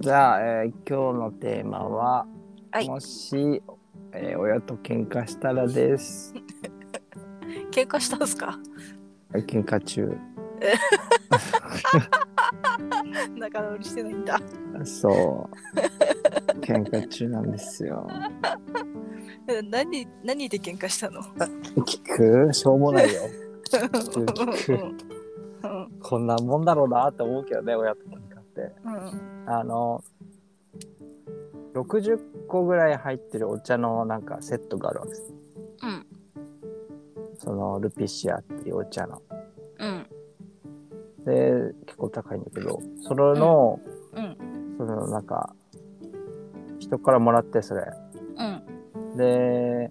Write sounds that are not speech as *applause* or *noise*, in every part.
じゃあ、えー今日のテーマは、はいもし、えー親と喧嘩したらです。*laughs* 喧嘩したんすか？喧嘩中。*laughs* 仲直りしてないんだ。そう。喧嘩中なんですよ。え *laughs* 何、何で喧嘩したの？聞く？しょうもないよ。聞くうんこんなもんだろうなって思うけどね、親と喧嘩って。うんあの、60個ぐらい入ってるお茶のなんかセットがあるわけです。うん。そのルピシアっていうお茶の。うん。で、結構高いんだけど、それの、うん。そのなんか、人からもらってそれ。うん。で、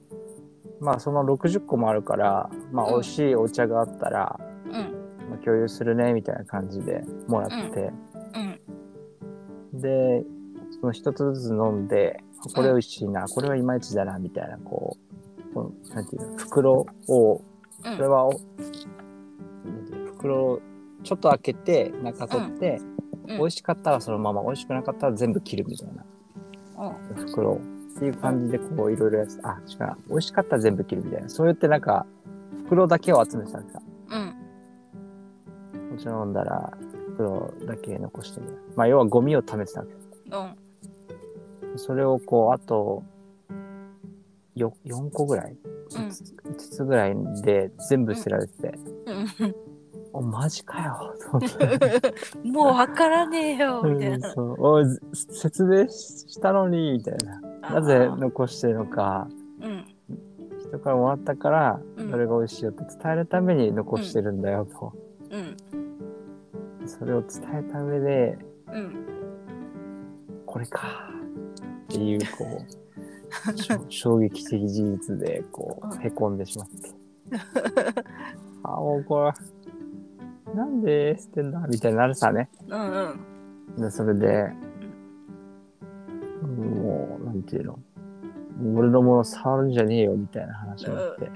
まあその60個もあるから、まあうん。美味しいお茶があったら、うん。まあ、共有するねみたいな感じでもらって、うんで、その一つずつ飲んで、あこれ美味しいな、これはいまいちだな、みたいな、こう、このなんていうの、袋を、こうん。れは袋をちょっと開けて、中取って、うん。美味しかったらそのまま、美味しくなかったら全部切るみたいな。うん。袋を。っていう感じで、こう、いろいろやつ、あ、違う、美味しかったら全部切るみたいな。そうやってなんか、袋だけを集めてたんですよ。うん。もちろん飲んだら、袋だけ残してみたいな。まあ、要はゴミを貯めてたわけ。うんそれをこう、あと、よ、4個ぐらい、うん5つ ?5 つぐらいで全部捨てられてて、うんお、マジかよ、と思って。もうわからねえよみたいな。そうお説明したのに、みたいな。なぜ残してるのか、うん人からもらったから、うんどれが美味しいよって伝えるために残してるんだよ、と。うんそれを伝えた上で、うん。これか、っていう、こう、*laughs* 衝撃的事実で、こうへこんでしまって。*laughs* あ、もうこれ、なんで捨てんだ？みたいになるさね。うんうん。で、それで、もう、なんていうの、俺のもの触るんじゃねえよ、みたいな話になって。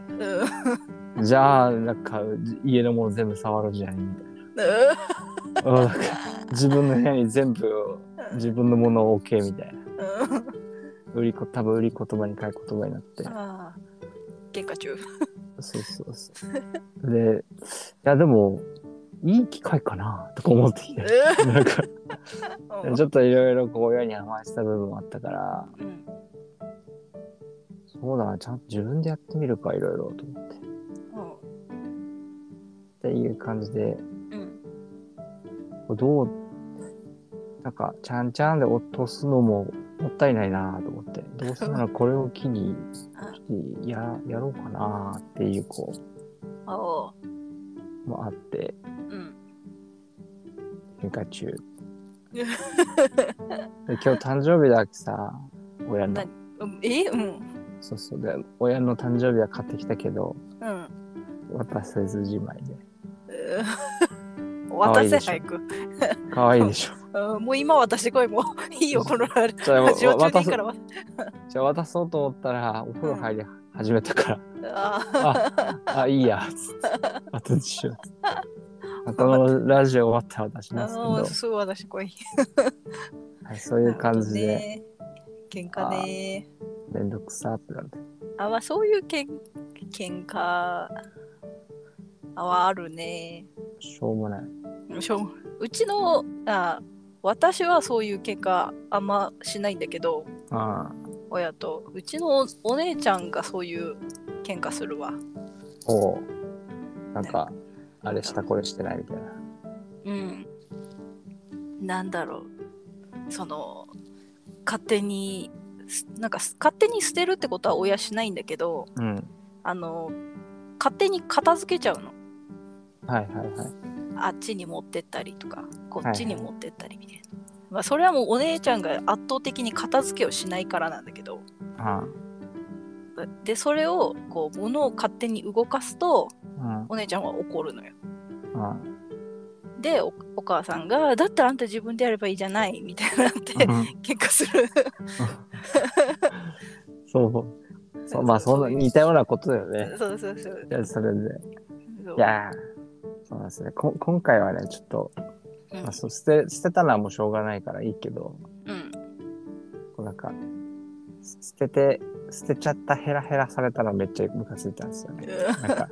うん。じゃあ、なんか、家のもの全部触るんじゃねえ、みたいな。自分の部屋に全部、自分のものを置け、みたいな。うん。売りこ、多分売り言葉に変え言葉になって。ああ。喧嘩中。そうそうそう。で、いや、でも、いい機会かな、とか思ってきて。なんか、うん。ちょっといろいろこう親に甘えした部分もあったから、うん。そうだな、ちゃんと自分でやってみるか、いろいろと思って。っていう感じで、どう、なんか、ちゃんちゃんで落とすのももったいないなと思って、どうせならこれを機に、や、やろうかなっていう、こおうう、もあって、うん喧嘩中。*laughs* で今日誕生日だけさ、親のな。うんえ？うんそうそう。で、親の誕生日は買ってきたけど、うん渡せずじまいで。う *laughs* ん渡せ早く。かわいいでしょ。*laughs* うんもう今渡してこいもういいよこのラジオ。中でいいから。わじゃあ渡そうと思ったら、お風呂入り始めたから、あ *laughs* あ、いいや、つって。後にしよ。このラジオ終わったら渡しあますけど。の、すぐ渡してこい。*laughs* はい、そういう感じで、ね喧嘩ね。めんどくさってなって。あまあそういうけん喧嘩はあるね。しょうもない。しょう。ちのあ私はそういう喧嘩あんましないんだけどああ、親と。うちのお姉ちゃんがそういう喧嘩するわ。おう。なんか、あれしたこれしてないみたいな。うん。なんだろう。その勝手にすなんかす勝手に捨てるってことは親しないんだけどうん。あの勝手に片付けちゃうの。はいはいはい。あっちに持ってったりとかこっちに持ってったりみたいな、まあそれはもうお姉ちゃんが圧倒的に片付けをしないからなんだけど。あでそれをこう物を勝手に動かすとあ、お姉ちゃんは怒るのよ。うん、あ。でおお母さんが「だったらあんた自分でやればいいじゃない」みたいになってあ。喧嘩する。そう。そう。まあ、そんな似たようなことだよね。そうそうそう。それで。そう。いやーそうなんですね。こ今回はね、ちょっと、うんまあ、そう捨て捨てたのはもうしょうがないからいいけど、うか、捨てて、捨てちゃったヘラヘラされたらめっちゃムカついたんですよね。なんか、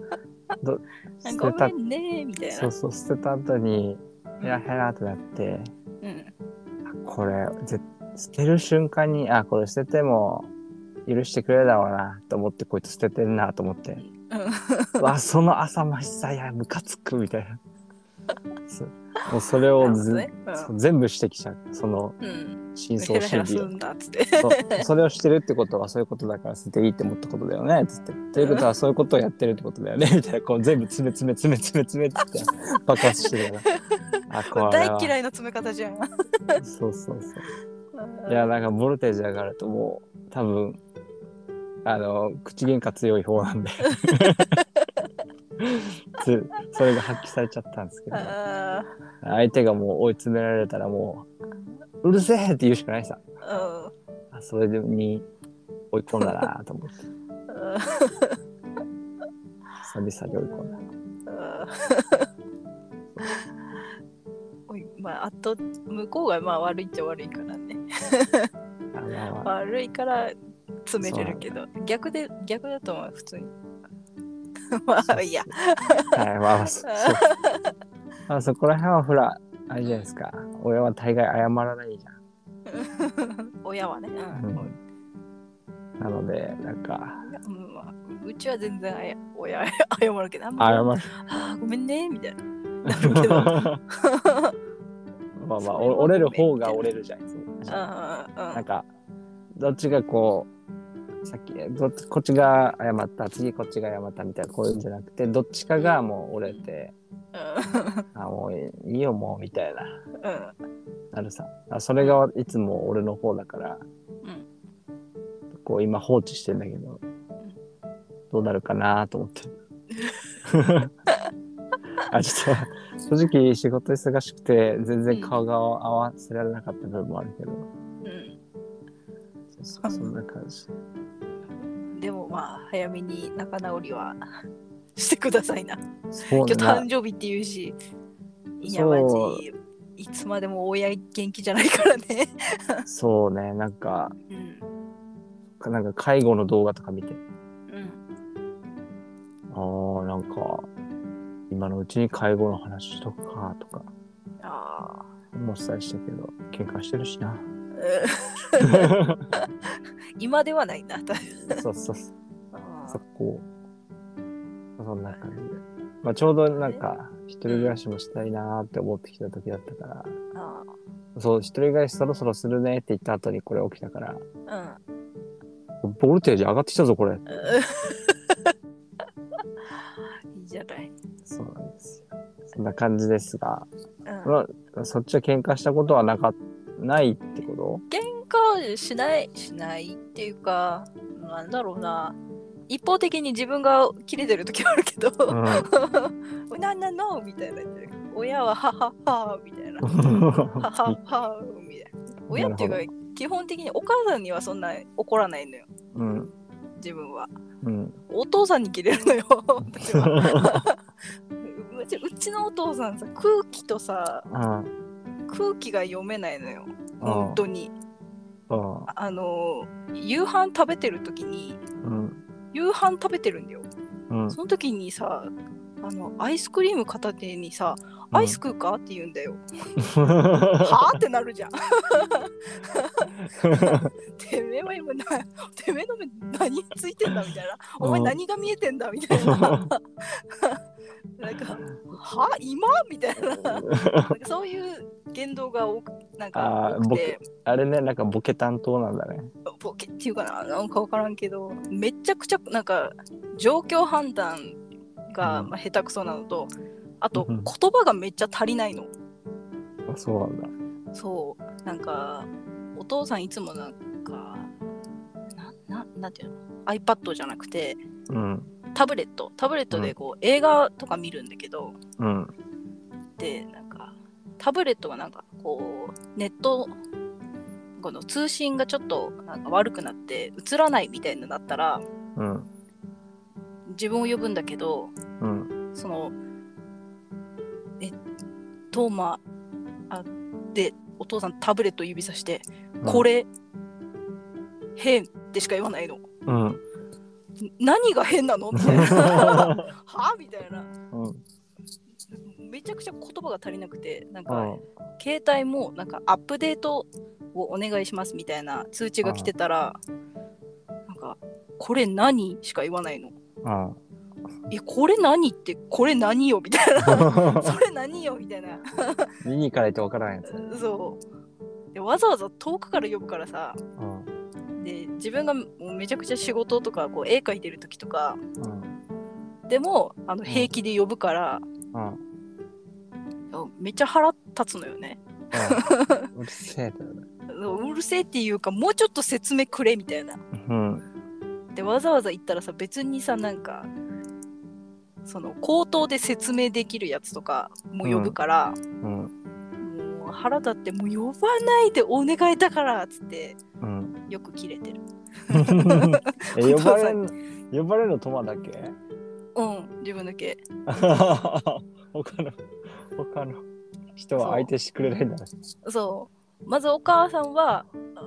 ど *laughs* 捨てたねみたいな。そうそう、捨てた後にヘラヘラってなって、うん。あこれ、ぜ捨てる瞬間に、あ、これ捨てても許してくれるだろうなと思って、こいつ捨ててんなと思って、うん。わ、その浅ましさや、ムカつくみたいな。もうそれをねそう全部指摘しちゃう。そのうん。真相心理を。そうそれをしてるってことはそういうことだから捨てていいって思ったことだよねつって。ということはそういうことをやってるってことだよね *laughs* みたいなこう全部詰め詰め詰め詰め詰めって爆発してるから。あこれは大嫌いな詰め方じゃん。そうそうそう。いやなんかボルテージ上がるともう多分あの口喧嘩強い方なんで。*laughs* つそれが発揮されちゃったんですけどあ相手がもう追い詰められたらもううるせえって言うしかないさ。ーうん。あそれに追い込んだなと思って。久々に追い込んだ。*laughs* まあ、あと向こうがまあ悪いっちゃ悪いからね。悪いから詰めれるけど逆で逆だと思う普通に。*laughs* まあいいや。はいまあそあそこら辺はほらあれじゃないですか。俺は大概謝らないじゃん。*laughs* 親はね、うん。うん。なのでなんか。うんまあ、うちは全然あや親謝るけどあんま謝る。あーごめんねみたいな。*laughs* なるけど。まあまあお折れる方が折れるじゃんいつもあーなんかどっちがこうさっきどっちこっちが謝った次こっちが謝ったみたいなこういうんじゃなくてどっちかがもう折れてあもういいよもうみたいな。うん。うんなるさ。あそれがいつも俺の方だからうんこう今放置してんだけどどうなるかなと思って。*laughs* あちょっと正直仕事忙しくて全然顔が合わせられなかった部分もあるけど、うん。そんな感じ。でもまあ早めに仲直りは *laughs* してくださいな。今日な誕生日っていうしいやマジいつまでも親元気じゃないからね。*laughs* そうねなんかうん。なんか介護の動画とか見て。うん。ああなんか今のうちに介護の話しとくかとか。ああ思ってたりしたけど喧嘩してるしな *laughs* 今ではないな。そうそうそう。あそこそんな感じで、まあ、ちょうどなんか一人暮らしもしたいなーって思ってきた時だったから。あそう一人暮らしそろそろするねって言った後にこれ起きたから。うん。ボルテージ上がってきたぞこれ。*laughs* いいじゃない。そうなんですよ。そんな感じですが、うん、まあ、そっちは喧嘩したことはなかないってこ喧嘩しない、しないっていうか、なんだろうな。一方的に自分が切れてる時はあるけど、と、うん、*laughs* なんなの？みたいな。親ははははみたいな。はははみたいな。親っていうかな、基本的にお母さんにはそんな怒らないのよ。うん自分は。うんお父さんに切れるのよ。*laughs* *laughs* うちうちのお父さんさ、空気とさ、あ空気が読めないのよ。あ本当に。ああの、夕飯食べてる時に、うん夕飯食べてるんだよ。うんその時にさ、あの、アイスクリーム片手にさ、アイス食うかって言うんだよ。*laughs* はあってなるじゃん。*laughs* てめえは今な、てめえの目何ついてんだみたいな。お前うん何が見えてんだみたいな。*laughs* なんか、*laughs* は？今？みたいな。*laughs* そういう言動が多くなんか多くて、あれねなんかボケ担当なんだね。ボケっていうかな、なんかわからんけど、めちゃくちゃなんか状況判断が、うん。まあ、下手くそなのと、あとうん。言葉がめっちゃ足りないの。あそうなんだ。そう、なんか、お父さんいつもなんか、な、ななんていうの ?iPad じゃなくて、うんタブレット、タブレットでこう、映画とか見るんだけど、うん。で、なんか、タブレットがなんかこう、ネット、この通信がちょっとなんか悪くなって映らないみたいになったらうん。自分を呼ぶんだけどうん。そのえトーマあでお父さんタブレット指さして、うん。これ変ってしか言わないの。うん。何が変なの？みたいな。*laughs* は？みたいな。うん。めちゃくちゃ言葉が足りなくて、なんか、うん。携帯もなんかアップデートをお願いしますみたいな通知が来てたら、なんか、これ何しか言わないの。うん。え、これ何って、これ何よみたいな。*laughs* それ何よみたいな。見に行かないとわからんやつ。そう。でわざわざ遠くから呼ぶからさ、うん。で自分がめちゃくちゃ仕事とかこう絵描いてる時とかうん。でもあの平気で呼ぶから、うん。めっちゃ腹立つのよね。うん。うるせえだよね。*laughs* うるせえっていうかもうちょっと説明くれみたいな。うん。でわざわざ言ったらさ別にさなんかその口頭で説明できるやつとかも呼ぶから、うん。もう腹立ってもう呼ばないでお願いだからっつってうん。よく切れてる。*laughs* え、呼ばれん、呼ばれるのトマだけ？うん自分だけ。*laughs* 他の、他の人は相手してくれないんだね。そう。まずお母さんはあ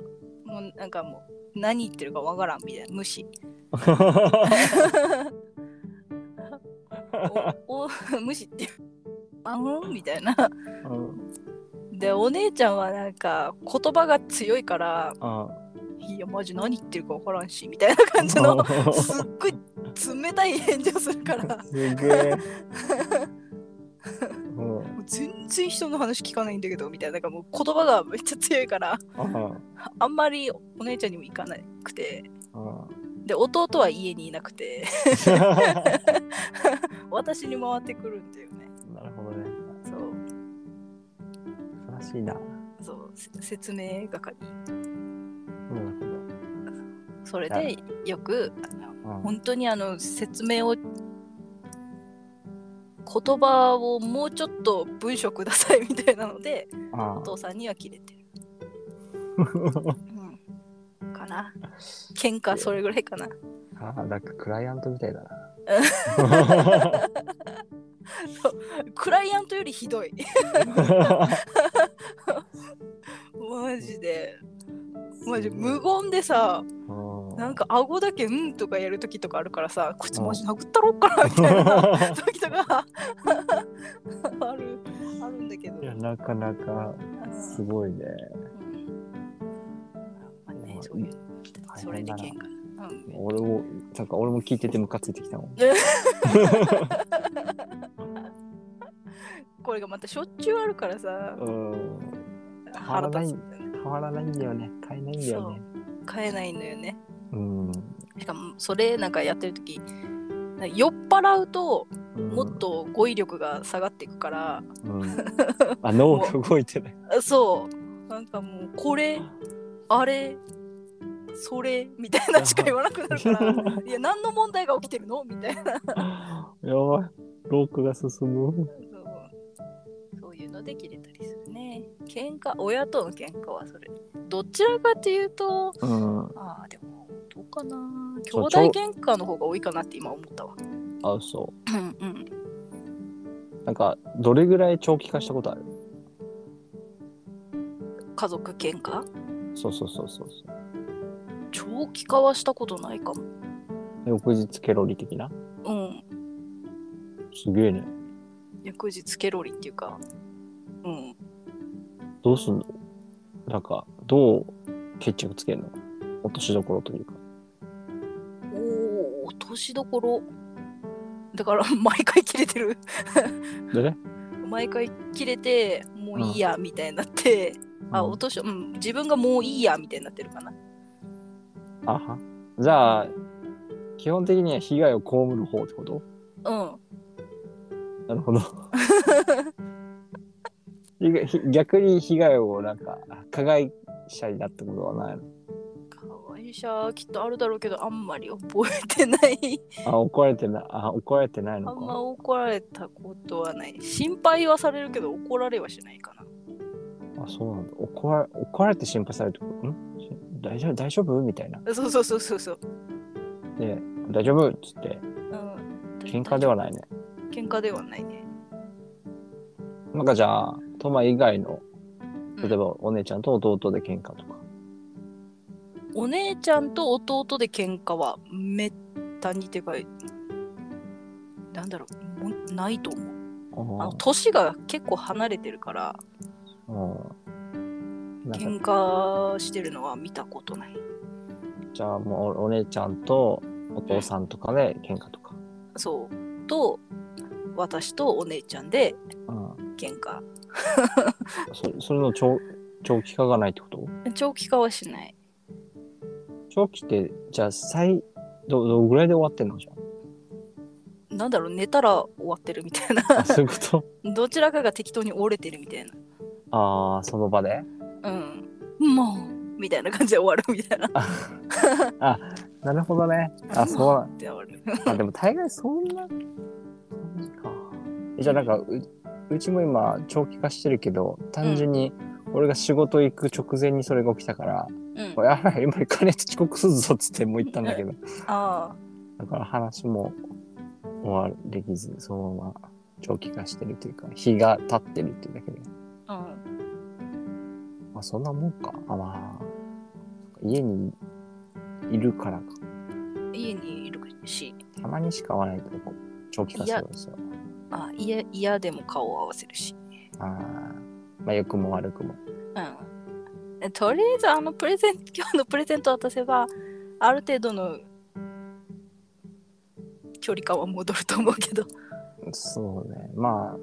もうなんかもう何言ってるかわからんみたいな無視。*laughs* おお無視って。あうんみたいな。うん。でお姉ちゃんはなんか言葉が強いからあいやマジ何言ってるかわからんしみたいな感じのすっごい冷たい返事をするから。すげえ。全然人の話聞かないんだけどみたいななんかもう言葉がめっちゃ強いからああ。んまりお姉ちゃんにも行かなくて。あ。で弟は家にいなくて。*laughs* 私に回ってくるんだよね。なるほどね。しいな。そうせ説明係なるそれでよくあのほど。本当にあの説明を言葉をもうちょっと文章くださいみたいなのでうん。あお父さんには切れてる、*laughs* うん、かな喧嘩それぐらいかなあ。あなんかクライアントみたいだな。*laughs* クライアントよりひどい。マジで。マジ無言でさうん。なんか顎だけ「うん」とかやるときとかあるからさこいつマジ殴ったろうかなみたいな時とか *laughs* あるあるんだけど。いや、なかなかすごいね。そういうそれで喧嘩。うん俺も、なんか俺も聞いててムカついてきたもん。*laughs* これがまたしょっちゅうあるからさうん。腹立つんだよね変わらないんだよね。変えないんだよね。買えないのよねうん。しかもそれなんかやってる時酔っ払うとうんもっ。と語彙力が下がっていくから、うん。あ、脳が動いてない。あ *laughs* そうなんかもうこれあれそれみたいなしか言わなくなるから *laughs* いや何の問題が起きてるの？みたいなやばい。老化が進む。いうので切れたりするね。喧嘩親との喧嘩はそれ。どちらかっていうとうん。ああでもどうかな。兄弟喧嘩の方が多いかなって今思ったわ。あ、そう。んうん。う。なんか、どれぐらい長期化したことある？家族喧嘩？そうそうそうそうそう。長期化はしたことないかも。翌日ケロリ的な？うん。すげえね。翌日ケロリっていうかうんどうすんの？なんか、どう決着つけるの？落としどころというか。おお落としどころ？だから *laughs* 毎回切れてる。でね。*laughs* 毎回切れてもういいやみたいになって、あうん。落としうん自分がもういいやみたいになってるかな。あは。じゃあ、基本的には被害を被る方ってこと？うん。なるほど。*laughs* 逆に被害をなんか、加害者になったことはないの？かわい者きっとあるだろうけどあんまり覚えてない。あ、怒られてない。あ、怒られてないあんまのか。怒られたことはない。心配はされるけど怒られはしないかな。あ、そうなんだ。怒ら怒られて心配されるってこと？ん？大丈夫大丈夫？みたいな。そうそうそうそうそう、で、大丈夫？っつって、うん、喧嘩ではないね。喧嘩ではないね。なんかじゃあ、トマ以外の、うん例えばお姉ちゃんと弟で喧嘩とか。お姉ちゃんと弟で喧嘩はめったにっていうかなんだろうないと思うあの年が結構離れてるから喧嘩してるのは見たことないじゃあもうおお姉ちゃんとお父さんとかで喧嘩とか。そうと私とお姉ちゃんでうん。喧嘩 *laughs* そそれの長長期化がないってこと？長期化はしない。長期って、じゃあ最、ど、どのぐらいで終わってんのじゃなんだろう寝たら終わってるみたいな。あ。あ、そういうこと？*laughs* どちらかが適当に折れてるみたいな。ああ、その場で？うん。もうみたいな感じで終わるみたいな。*laughs* なるほどね。あ、そうなで終わる。あ、でも大概そんな、そんなか。えじゃあなんかう、うちも今長期化してるけど、単純に俺が仕事行く直前にそれが起きたから、うんやばい、今行かねえと遅刻するぞっつってもう行ったんだけど、*laughs* あだから話も終わできず、そのまま長期化してるというか、日が経ってるっていうだけで。あうんまあそんなもんか。あ、まあ、家にいるからか。家にいるしたまにしか会わないと長期化するんですよ。あ嫌嫌でも顔を合わせるしああ、まあ良くも悪くも。うんとりあえずあのプレゼン今日のプレゼント渡せばある程度の距離感は戻ると思うけど、そうね。まあ、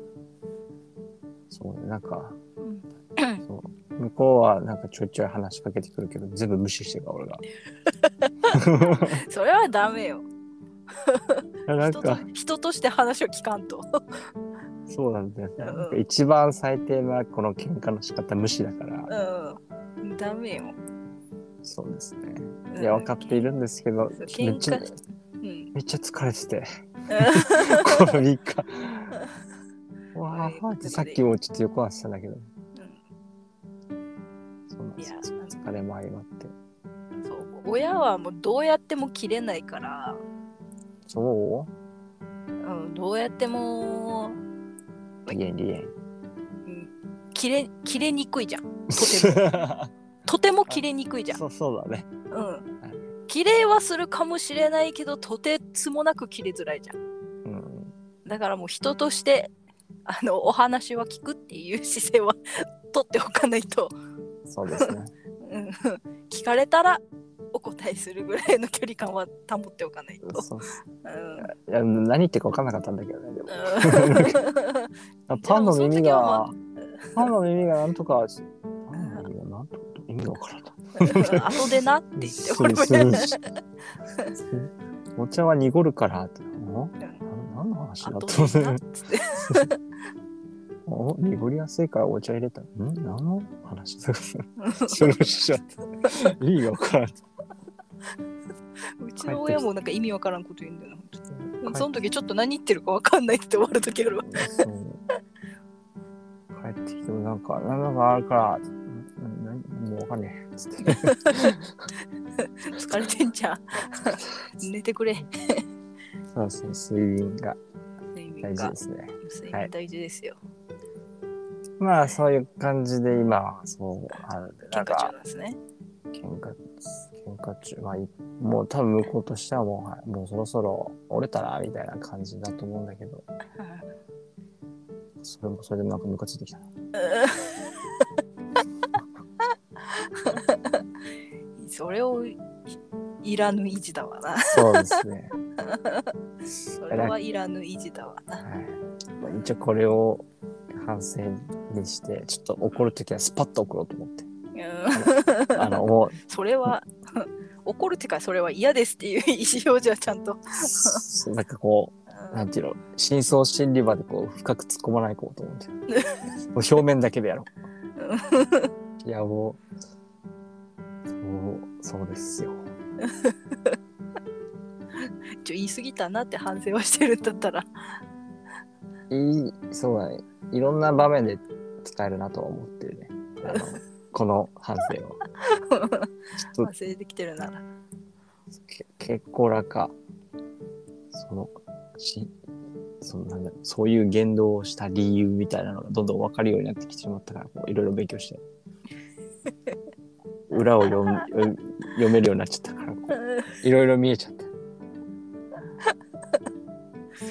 そうね。なんか、うんそう。向こうはなんかちょいちょい話しかけてくるけど、全部無視してるから、俺が。*laughs* それはダメよなん人とか、人として話を聞かんと。そうなんだよね。うん。一番最低なこの喧嘩の仕方無視だから、うん。ダメよ、そうですね。うん。いや、分かっているんですけど、め喧っちゃ、嘩うん。めっちゃ疲れてて、*laughs* この3日。*laughs* わあ、ってさっきもちょっと横はしたんだけど、そうなんですよ。いや疲れも相まって。そう。親はもうどうやっても切れないから、そう？ん、どうやっても、う離縁離縁。うん、切れ切れにくいじゃん *laughs* とてもとても切れにくいじゃん、そうそうだね。うん、切れはするかもしれないけどとてつもなく切れづらいじゃんうん。だからもう人としてあのお話は聞くっていう姿勢は取っておかないと、そうですね。うん、聞かれたらお答えするぐらいの距離感は保っておかないと。そううんいや何言ってるか分かんなかったんだけどね。でも *laughs* パンの耳がま、パンの耳がなんとか、パンの耳がなんとか意味が分からん *laughs* 後でなって言ってす俺もするした。お茶は濁るからって。何の話だ後と思って。*laughs* お濁りやすいからお茶入れた。ん？何の話だスルーしちゃって。意味が分からん。うちの親もなんか意味わからんこと言うんだよなその時ちょっと何言ってるかわかんないって終わる時あるわ。帰ってきてもなんか、なんかあるから、もう分かんねえ。つって。疲れてんじゃん。*laughs* 寝てくれ。そうそう、睡眠が。大事がですね。睡眠大事ですよ、まあ、そういう感じで今はそうあるんで、なん喧嘩中か、なんですね。喧嘩、喧嘩中、まあ、いもう多分向こうとしてはもう、はいもうそろそろ折れたらみたいな感じだと思うんだけど、*laughs* それもそれでもなんかムカついてきたな。*laughs* それをいいらぬ意地だわなそうですね。*laughs* それはいらぬ意地だわなはいまあ、一応これを反省にして、ちょっと怒るときはスパッと怒ろうと思って。うんあの、もう、それは怒るっていうかそれは嫌ですっていう意思表示はちゃんと、そうなんかこう、なんていうの、深層心理場でこう、深く突っ込まないこうと思って。もう表面だけでやろう。いや、もう、そう、そうですよ。ちょ言い過ぎたなって反省はしてるんだったらいい、そうだね。いろんな場面で使えるなとは思ってるね。あのこの反省は。*laughs* ちょっと忘れてきてるな結構なんか、その、し、そのなんだそういう言動をした理由みたいなのがどんどん分かるようになってきてしまったから、いろいろ勉強して。*laughs* 裏を読む、読めるようになっちゃったから、いろいろ見えちゃった。*laughs*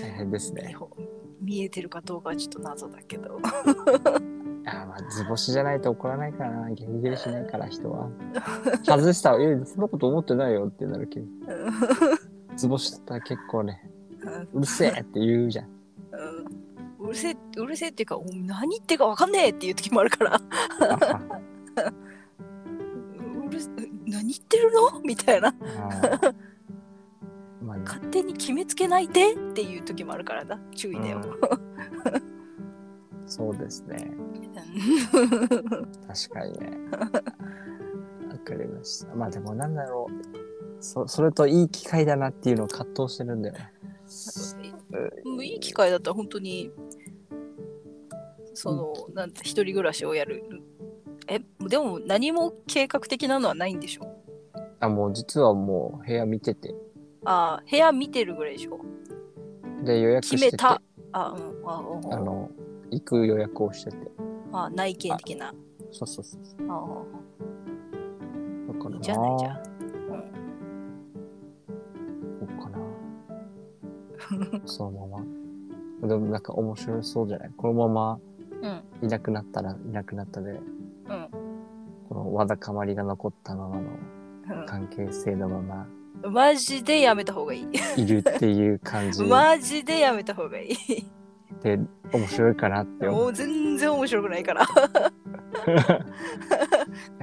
大変ですね。見えてるかどうかはちょっと謎だけど。あまあ図星じゃないと怒らないからな。ゲリゲリしないから人は。*laughs* 外したら、いや、そんなこと思ってないよってなるけど。図星だったら結構ね、うるせえって言うじゃん。うん、うるせえ、うるせえっていうか、お何言ってるかわかんねえっていう時もあるから。*laughs* うるせ何言ってるの？みたいな。まあ、勝手に決めつけないでっていう時もあるからな。注意だよ。そうですね。確かにね。わかりました。まあでもなんだろう。そそれといい機会だなっていうのを葛藤してるんだよね。うん、いい機会だったら本当に、その、なんて、一人暮らしをやる。え、でも何も計画的なのはないんでしょ？あ、もう実はもう部屋見てて。あ部屋見てるぐらいでしょ？で、予約してて。決めた。あ、うん。あ、うん、あの、行く予約をしてて。あ、内見的な。そうそうそう。あだからいいじゃないじゃん。そうかな。*laughs* そのまま。でもなんか面白そうじゃない？このままうん。いなくなったらいなくなったで、うん。このわだかまりが残ったままのうん関係性のままマジでやめた方がいい。いるっていう感じマジでやめた方がいい。で面白いかなって思う。もう全然面白くないから。*laughs*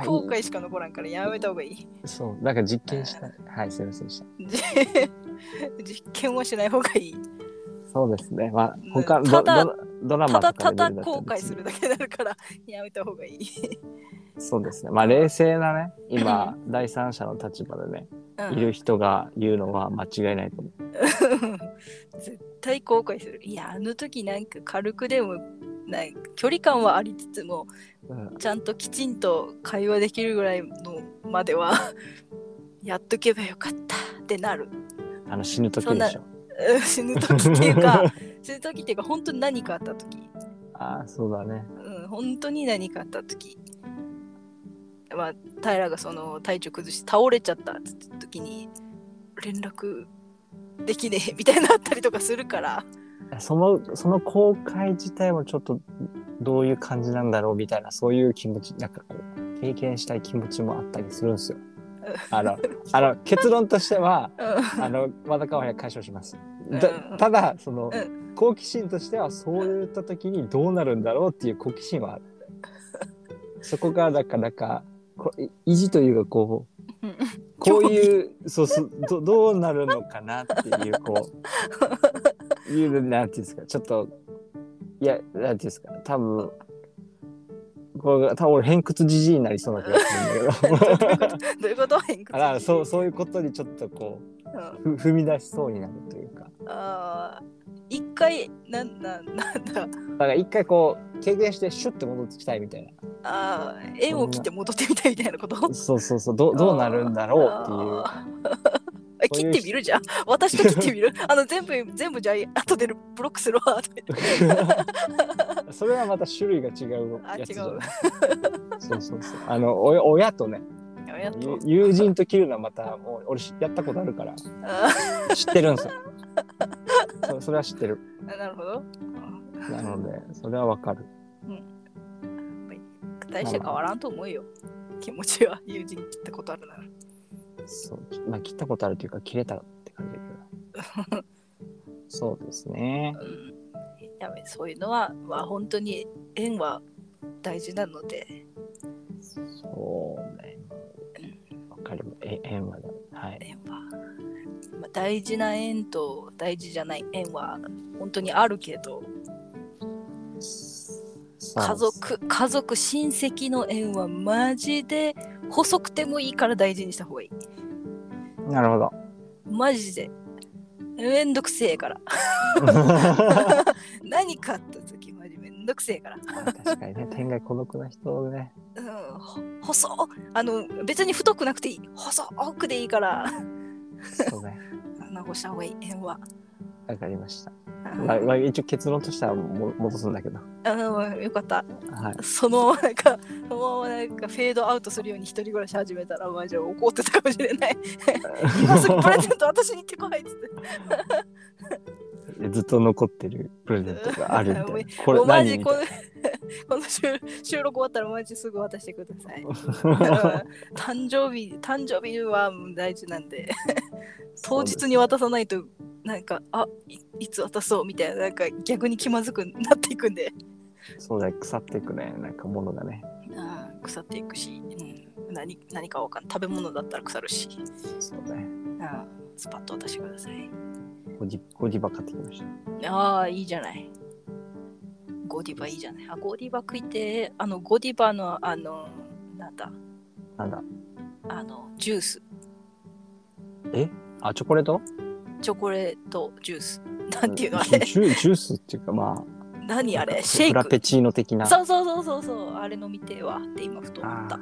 後悔しか残らんからやめた方がいい。そう、なんか実験したい。はい、すいませんでした。*laughs* 実験はしない方がいい。そうですね。まあうん、他ただドドドラたマとかだただたら後悔するだけになるから *laughs* やめた方がいい。そうですね。まあ、冷静なね、今、第三者の立場でね、うんいる人が言うのは間違いないと思う。*laughs* 絶対後悔する。いや、あの時なんか軽くでも、なんか距離感はありつつも、うん、ちゃんときちんと会話できるぐらいのまでは、*laughs* やっとけばよかったってなる。あの死ぬ時でしょ。うん死ぬ時っていうか、死ぬ時っていうか、*laughs* 本当に何かあった時。ああ、そうだね。うん、本当に何かあった時。まあ、平がその体調崩して倒れちゃったって言った時に、連絡できねえみたいになったりとかするから。その、その公開自体もちょっとどういう感じなんだろうみたいな、そういう気持ち、なんかこう、経験したい気持ちもあったりするんですよ。あの、あの、結論としては、うん。あの、まだかは解消します。うん。だただ、その、う好奇心としては、そういった時にどうなるんだろうっていう好奇心はある。そこが、なかなか、意地というか、こう、うん。こういう、そうそう、どどうなるのかなっていう、こう、*laughs* いう、なんていうんですか、ちょっと、いや、なんていうんですか、多分、これ多分俺偏屈じじいになりそうな気がするんだけど。*laughs* どういうこと？偏屈あらそうそういうことにちょっとこうん。うふ踏み出しそうになるというか。あー一回なんなんなんだ？だから一回こう経験してシュッて戻ってきたいみたいあー縁を切って戻ってみたいみたいなこと？なそうそうそうどうどうなるんだろうっていう。切ってみるじゃん？私と切ってみる？あの全部全部じゃあ後でブロックするわ *laughs* それはまた種類が違うあやつじゃない違う。そうそうそう。あのお親とね。やっと。ゆ友人と切るのはまたもう俺しやったことあるから。あ知ってるんですよ。そそれは知ってる。ーなるほど。なのでそれはわかる。大して変わらんと思うよ。気持ちは友人切ったことあるなら。そう。まあ切ったことあるというか切れたって感じだけど。*laughs* そうですね。うんやめそういうのは、まあ、本当に縁は大事なのでそうね。わかる。え、縁はだ。はい。縁は、まあ、大事な縁と大事じゃない縁は本当にあるけど家族家族親戚の縁はマジで細くてもいいから大事にした方がいいなるほど。マジでめんどくせえから。*laughs* 何かあった時マジめんどくせえから。確かにね、天外孤独な人ね。うんほ細あの別に太くなくていい。細くでいいから。そうね。*laughs* 残した方がいい縁はわかりました。うんまあまあ、一応結論としてはも戻すんだけど。あのよかった。はい。そのままなんか、そのままなんかフェードアウトするように一人暮らし始めたら、まあじゃあ怒ってたかもしれない。*laughs* 今すぐプレゼント私に行ってこいっつって。ずっと残ってるプレゼントがあるみたいな。*laughs* これマジこの *laughs* この収収録終わったらマジすぐ渡してください。な誕生日、誕生日は大事なんで、当日に渡さないと、なんか、あいいつ渡そうみたいな、なんか逆に気まずくなっていくんで、そうだよ、腐っていくね、なんかものがね。うん腐っていくし、うん、何何かわかん。食べ物だったら腐るし、そうね。うん、スパッと渡してください。ゴディゴディバ買ってきました。ああ、いいじゃない。ゴディバいいじゃない。あ、ゴディバ食いて、あの、ゴディバの、あの、なんだ、なんだ？あの、ジュース、え？あ、チョコレート？チョコレートジュース。なんていうのあジれュジュースっていうかまあ、何あれ？シェイクフラペチーノ的な。そうそうそうそうそう、あれ飲みてえわって今ふと思ったあ。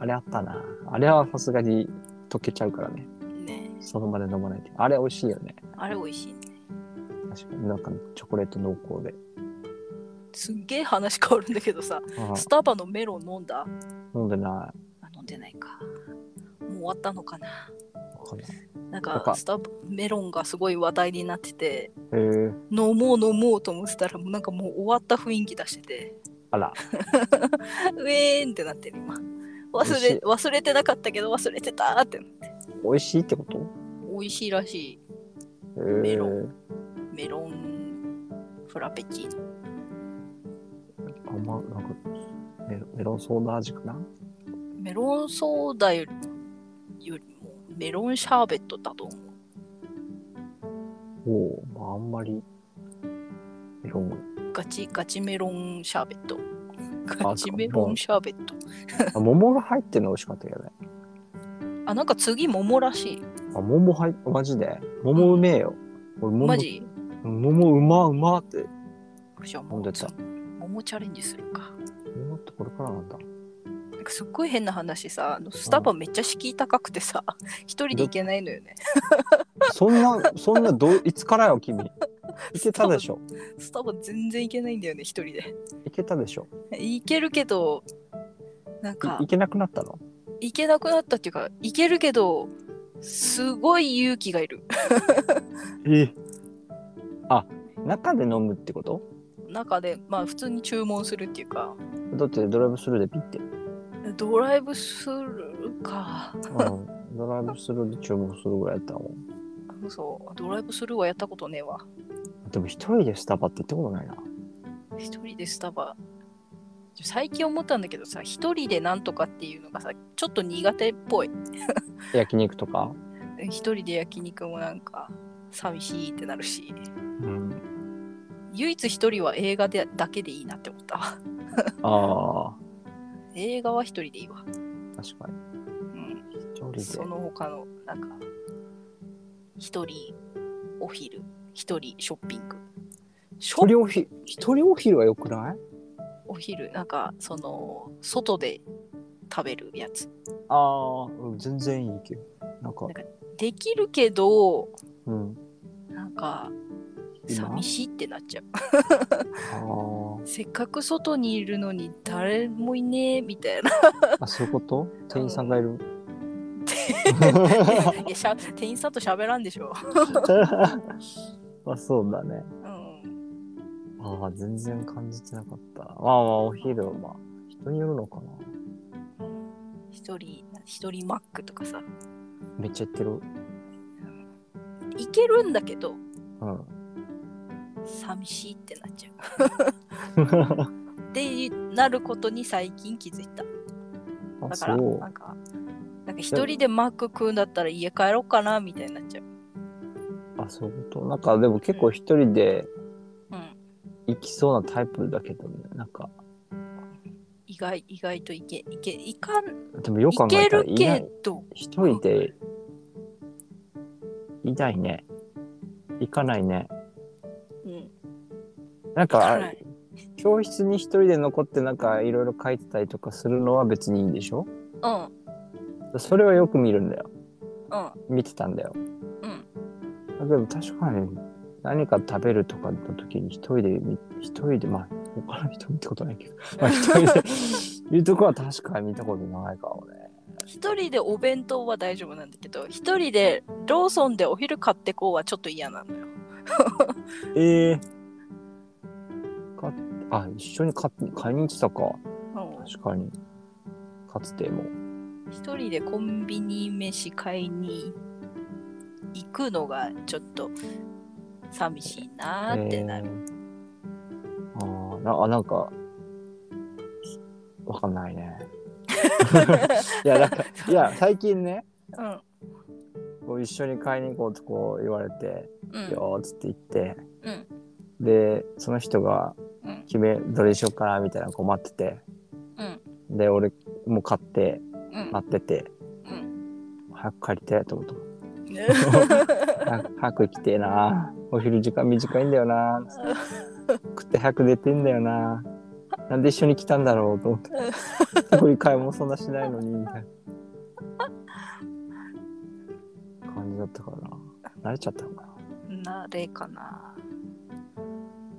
あれあったな。あれはさすがに溶けちゃうからね。ねその場で飲まないと。あれ美味しいよね。あれ美味しいね。確かになんかチョコレート濃厚で。すっげえ話変わるんだけどさ、あスタバのメロン飲んだ？飲んでなあ飲んでないか。もう終わったのかな。なんかかスタバメロンがすごい話題になってて、飲もう飲もうと思ってたら、もうなんかもう終わった雰囲気出してて、あら。*laughs* ウェーンってなってる今。忘れ忘れてなかったけど忘れてたーって。美味しいってこと？美味しいらしい。メロンメロンフラペチーノ。あんま、なんかメロ、メロンソーダ味かな？メロンソーダよりよりもメロンシャーベットだと思う。おおまあ、あんまり、メロン、ガチガチメロンシャーベット。あガチメロンシャーベット。あ桃が入ってるの美味しかったけどね。あ、なんか次桃らしい。あ、桃入っマジで？桃うめえよ。俺桃、マジ？桃うまうまって。じゃあ飲んでた桃チャレンジするか。桃ってこれからなんだ。かすっごい変な話さ、あのスタバめっちゃ敷居高くてさ、*laughs* 一人で行けないのよね。そんな、そんなどう、*laughs* いつからよ、君？いけたでしょ。スタバ全然行けないんだよね、一人で。いけたでしょ。行けるけど、なんいかいけなくなったの？行けなくなったっていうか、行けるけど、すごい勇気がいる。*laughs* えあ、中で飲むってこと？中で、まあ普通に注文するっていうか、だってドライブスルーでピッて。ドライブするか。うん。ドライブスルーで注文するぐらいやったもん。そう、ドライブスルーはやったことねえわ。でも一人でスタバって行ったことないな。一人でスタバ。最近思ったんだけどさ、一人でなんとかっていうのがさ、ちょっと苦手っぽい。焼肉とか？一人で焼肉もなんか、寂しいってなるし。うん。唯一一人は映画でだけでいいなって思ったわ。ああ、映画は一人でいいわ。確かに。うん。一人で。その他の、なんか、一人お昼、一人ショッピング。ショ一人おひ、一人お昼はよくない？お昼、なんか、その、外で食べるやつ。ああ、うん全然いいけど。なんかなん、かできるけど、うん。なんか、今寂しいってなっちゃう。あせっかく外にいるのに誰もいねえみたいな。あ。あ、そういうこと？店員さんがいる？*laughs* いやしゃ店員さんと喋らんでしょ。まあそうだね。うん、ああ、全然感じてなかった。まあまあ、お昼はまあ、人によるのかな。一人、一人マックとかさ。めっちゃ言ってる？いけるんだけど、うん。寂しいってなっちゃう。*laughs* ってなることに最近気づいた。あ、だから、そうなん。か、なんか一人でマック食うんだったら家帰ろうかなみたいになっちゃう。あ、そういうこと？なんかでも結構一人でうん。行きそうなタイプだけどね。なんか、意外、意外といけ、いけ、いかん、でもよく考えたらるいないけ。ど、一人でいないね。行かないね。うん。なんか、教室に一人で残ってなんかいろいろ書いてたりとかするのは別にいいんでしょ？うん。それはよく見るんだよ。うん。見てたんだよ。うん。だけど確かに、何か食べるとかの時に一人で見、一人で、まあ、他の人見たことないけど、*laughs* まあ一人でいるとこは確かに見たことないかもね。一人でお弁当は大丈夫なんだけど一人でローソンでお昼買ってこうはちょっと嫌なのよええかあ、一緒に買っ買いに行ってたか。うん確かに。かつても。一人でコンビニ飯買いに行くのがちょっと寂しいなーってなる、えーあーなあ、なんか、わかんないね。*laughs* いや、なんか、いや、最近ね、うんこう一緒に買いに行こうとこう言われて、うんよーっつって言って、うんで、その人がうん決め、どれにしようかなみたいなのこう待ってて、うん。で、俺も買ってうん。待ってて、うん。早く帰りたいと思って。*laughs* 早く来てえな。お昼時間短いんだよな。*laughs* 食って早く寝てんだよな。なんで一緒に来たんだろうと思って。特に買い物そんなしないのにみたいな。感じだったからな。慣れちゃったのかな。なれかな。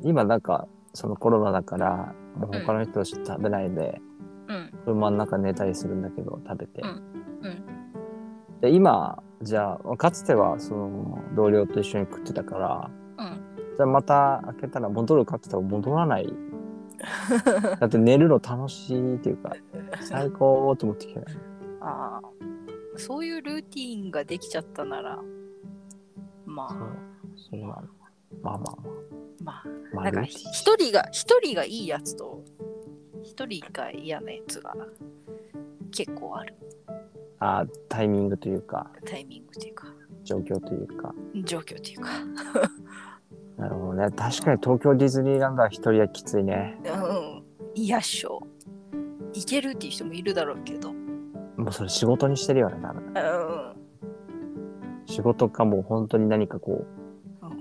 今なんかそのコロナだからもう他の人として食べないで、うん。車の中寝たりするんだけど食べて、うん。うん。で今じゃあかつてはその同僚と一緒に食ってたからうん。じゃあまた開けたら戻るかって言ったら戻らない。*laughs* だって寝るの楽しいっていうか、最高と思ってきて。ああそういうルーティーンができちゃったならまあ。そう。なの。まあまあまあ。まあまあ、なんか一人が一人がいいやつと一人が嫌なやつが結構あるあタイミングというか、タイミングというか状況というか。状況というか *laughs* なるほどね。確かに東京ディズニーランドは一人はきついね。うん嫌っしょいけるっていう人もいるだろうけどもうそれ仕事にしてるよね、多分。うん仕事かもう本当に何かこうんう、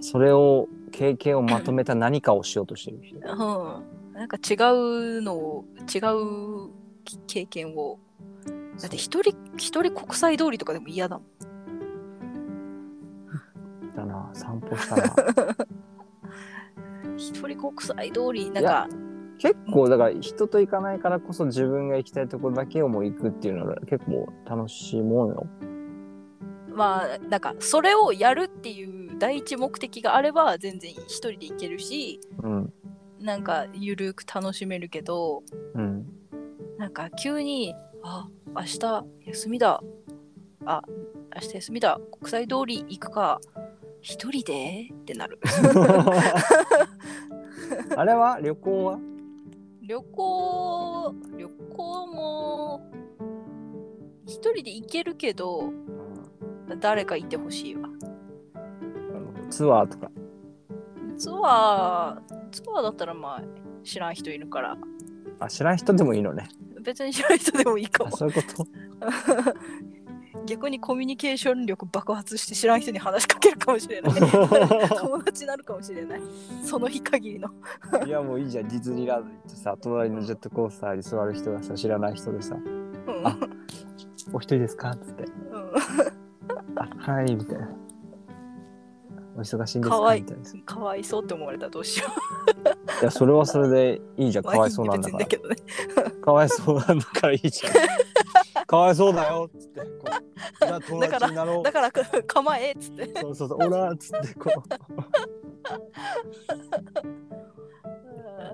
それを、経験をまとめた何かをしようとしてる人。*laughs* うん、なんか違うのを違う経験をだって一人一人国際通りとかでも嫌だもんだな、散歩したな。*laughs* 一人国際通りなんか結構だから人と行かないからこそ自分が行きたいところだけをもう行くっていうのは結構楽しいもんよ。まあなんかそれをやるっていう第一目的があれば全然一人で行けるしうん。なんかゆるく楽しめるけどうん。なんか急に「あ明日休みだあ明日休みだ国際通り行くか一人で?」ってなる *laughs* あれは？旅行は？旅行旅行も一人で行けるけど誰かいてほしいわ。ツアーとか。ツアーツアーだったらまあ知らん人いるから。あ、知らん人でもいいのね。別に知らん人でもいいかあ、もそういうこと？*laughs* 逆にコミュニケーション力爆発して知らん人に話しかけるかもしれない。*laughs* 友達になるかもしれない。その日限りの。いやもういいじゃん。ディズニーランド行ってさ、隣のジェットコースターに座る人がさ、知らない人でさ、うん。あお一人ですか？っつって。うんあ、はい、みたいな。お忙しいんですか？わいかみたいな。いかわいそうって思われたらどうしよや、それはそれでいいじゃん。う。かわいそうなんだからまあいいね。かわいそうなんだからいいじゃん。かわいそうだよっつって。こうじゃあ友達になろうだ。からか構えっつって。そうそうそう、オラーっつってこ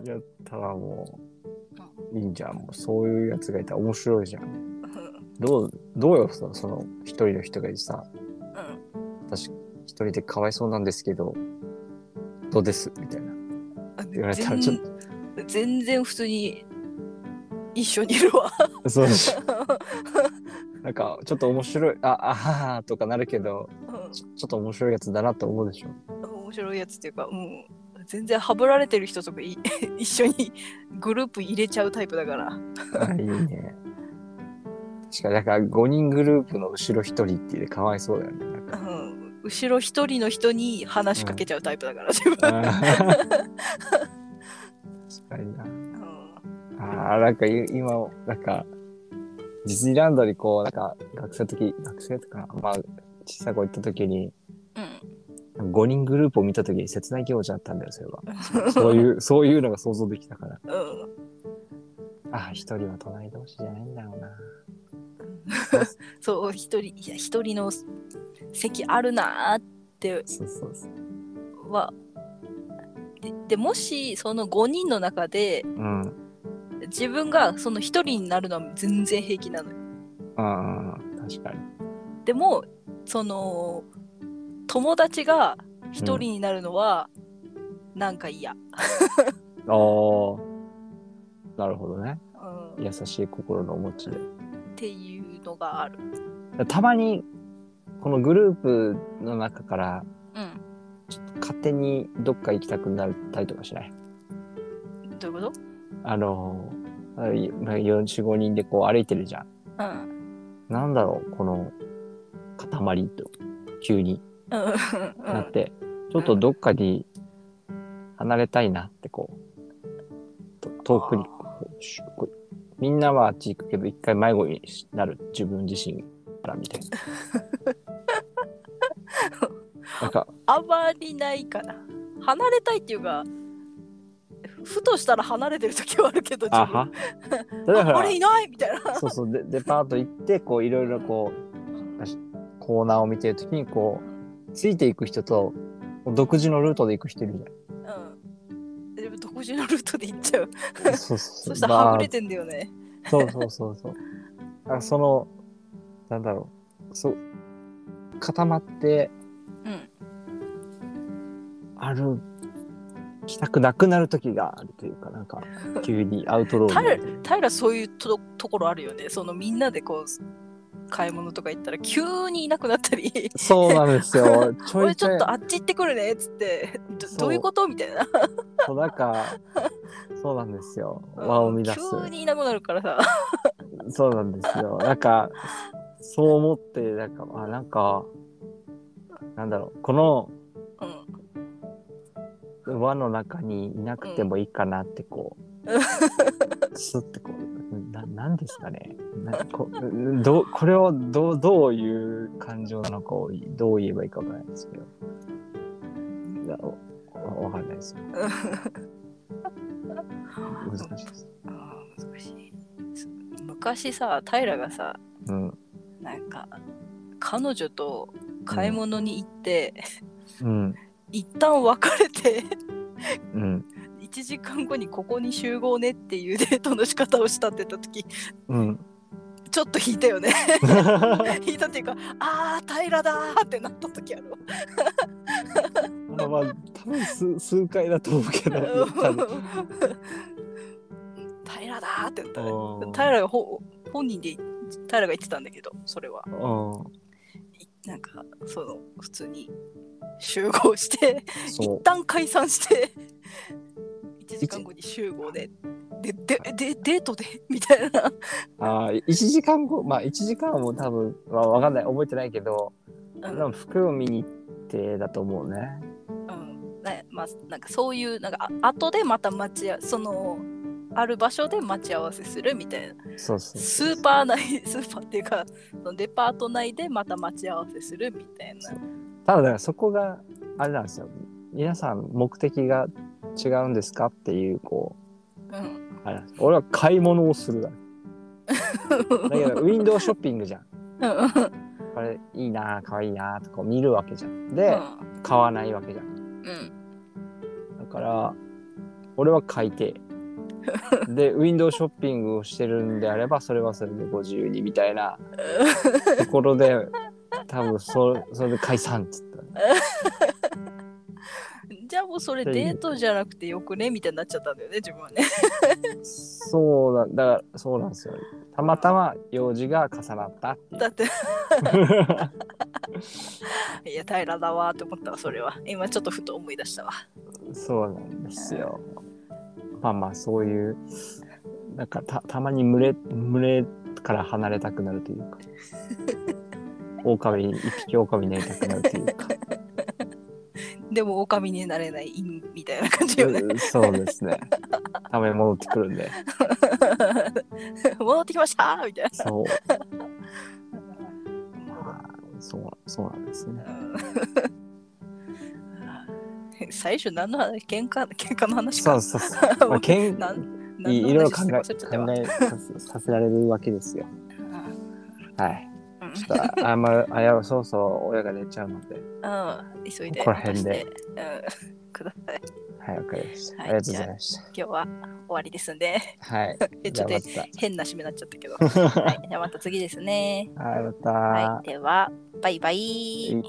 う。やったらもう、いいんじゃん。もうそういうやつがいたら面白いじゃん。うんどう、どうよ、そのその一人の人がいてさ、うん私一人でかわいそうなんですけど、どうです？みたいな。言われたらちょっ全全然普通に一緒にいるわ。そう。*laughs* なんか、ちょっと面白い、あ、あははとかなるけど、うんちょちょっと面白いやつだなと思うでしょ。面白いやつっていうか、うん、全然ハブられてる人とかい *laughs* 一緒にグループ入れちゃうタイプだから。あいいね。確かに、なんか5人グループの後ろ1人っていうかわいそうだよね。なんうかん、後ろ一人の人に話しかけちゃうタイプだから、自分。確かにな。うんああ、なんかい今、なんか、ディズニーランドにこう、なんか学生の時、学生とか、まあ、小さい子行った時に、うん5人グループを見たときに切ない気持ちだったんだよ、それは。*laughs* そういう、そういうのが想像できたから。うん。ああ、一人は隣同士じゃないんだろうな。そう、一人、いや、一人の席あるなーってそうそうそう。は。ででもし、その5人の中で、うん。自分がその一人になるのは全然平気なのよ。ああ、確かに。でも、その、友達が一人になるのは、なんか嫌。ああ、なるほどね。うん、っ優しい心のお持ちで。ていうのがある。たまに、このグループの中から、うん。勝手にどっか行きたくなったりとかしない？どういうこあの、あいまあ4、4、5人でこう歩いてるじゃん。とうん。なんだろう、この塊と、急にうん。なって、ちょっとどっかに離れたいなってこう、と遠くにみんなはあっち行くけど、一回迷子になる自分自身からみたいな。*laughs* なんか、あまりないかな。離れたいっていうか、ふとしたら離れてる時はあるけど、あはああれいないみたいな。そうそうデ、デパート行って、こう、いろいろこう、コーナーを見てるときに、こう、ついていく人と、独自のルートで行く人いるうん。でも独自のルートで行っちゃう。じゃん。そうそうそしたらはぐれてんだよね。そうそうそうそう。あその、なんだろう、そう、固まってうん。歩きたくなくなる時があるというか、なんか、急にアウトロー平そういうとところあるよね。そのみんなでこう、買い物とか行ったら急にいなくなったり。そうなんですよ。*laughs* ちょ俺いちょいちょっとあっち行ってくるねっつってどそういうことみたいなそう、なんか、そうなんですよ。輪を乱す。急にいなくなるからさそうなんですよ。なんか、そう思って、なんか、あ、なんか、なんだろう、このうん輪の中にいなくてもいいかなって、こうんう、スッてこう、な、なんですかね。なこ *laughs* どうこれをどう、どういう感情なのかをどう言えばいいかわからないですけど。いやわわかんないですよ。難しいです。あー難しい昔さ平がさうん。なんか彼女と買い物に行って、うん。*laughs* 一旦別れてうん。1時間後にここに集合ねっていう *laughs* デートの仕方をしたって言った時うん。ちょっと引いたよね。*laughs* 引いたっていうかあー平だーってなった時あるわ。まあまあ、多分数数回だと思うけど、*laughs* 平だーってなったね。うん。平がほ本人で平が言ってたんだけどそれは。なんかその普通に集合して一。旦解散して1時間後に集合で。でででデートで？*laughs* みたいな。ああ、1時間後、まあ1時間も多分、まあ、わかんない、覚えてないけど、うん。服を見に行ってだと思うね。うん。ねまあ、なんかそういうなんかあ後でまた待ち合わそのある場所で待ち合わせするみたいな。そうそうスーパー内 *laughs* スーパーっていうかそのデパート内でまた待ち合わせするみたいな。ただ、だからそこが、あれなんですよ。皆さん目的が違うんですか？っていう、こうんう、あれなんです俺は買い物をするだ。*laughs* だけど、ウィンドウショッピングじゃん。うんこれいいなぁ、かわいいなぁとか見るわけじゃん。で、買わないわけじゃん。うんだから、俺は買いてえ。*laughs* で、ウィンドウショッピングをしてるんであれば、それはそれでご自由にみたいな *laughs* ところで、多分そそれで解散っつったね。*laughs* じゃあもうそれデートじゃなくてよくね？みたいになっちゃったんだよね自分はね。そうなんだから、そうなんですよ。たまたま用事が重なったっだって。*laughs* いや平だわーって思ったわそれは。今ちょっとふと思い出したわ。そうなんですよ。まあまあ、そういう、なんかたたまに群れ、群れから離れたくなるというか、*laughs* 狼、一匹狼になりたくなるというか。でも狼になれない犬みたいな感じよねうんそうですね。たまに戻ってくるんで。*laughs* 戻ってきましたーみたいなそう。まあ、そう、そうなんですね。うん *laughs* 最初何の話喧嘩喧嘩の話かそうそうそう。まあ、けん *laughs* なんいいろいろ考え何の話してたさせられるわけですよ。はい。うんちょっとあんまあやそろそろ親が寝ちゃうので。うん、急いでここら辺でうん、*laughs* ください。はい、わかりました。はいありがとうございました。今日は終わりですんで、はい。*laughs* ちょっとじゃあま変な締めになっちゃったけど。*laughs* はい、じゃあまた次ですね。た。はい、また。はい、では、バイバイ。いい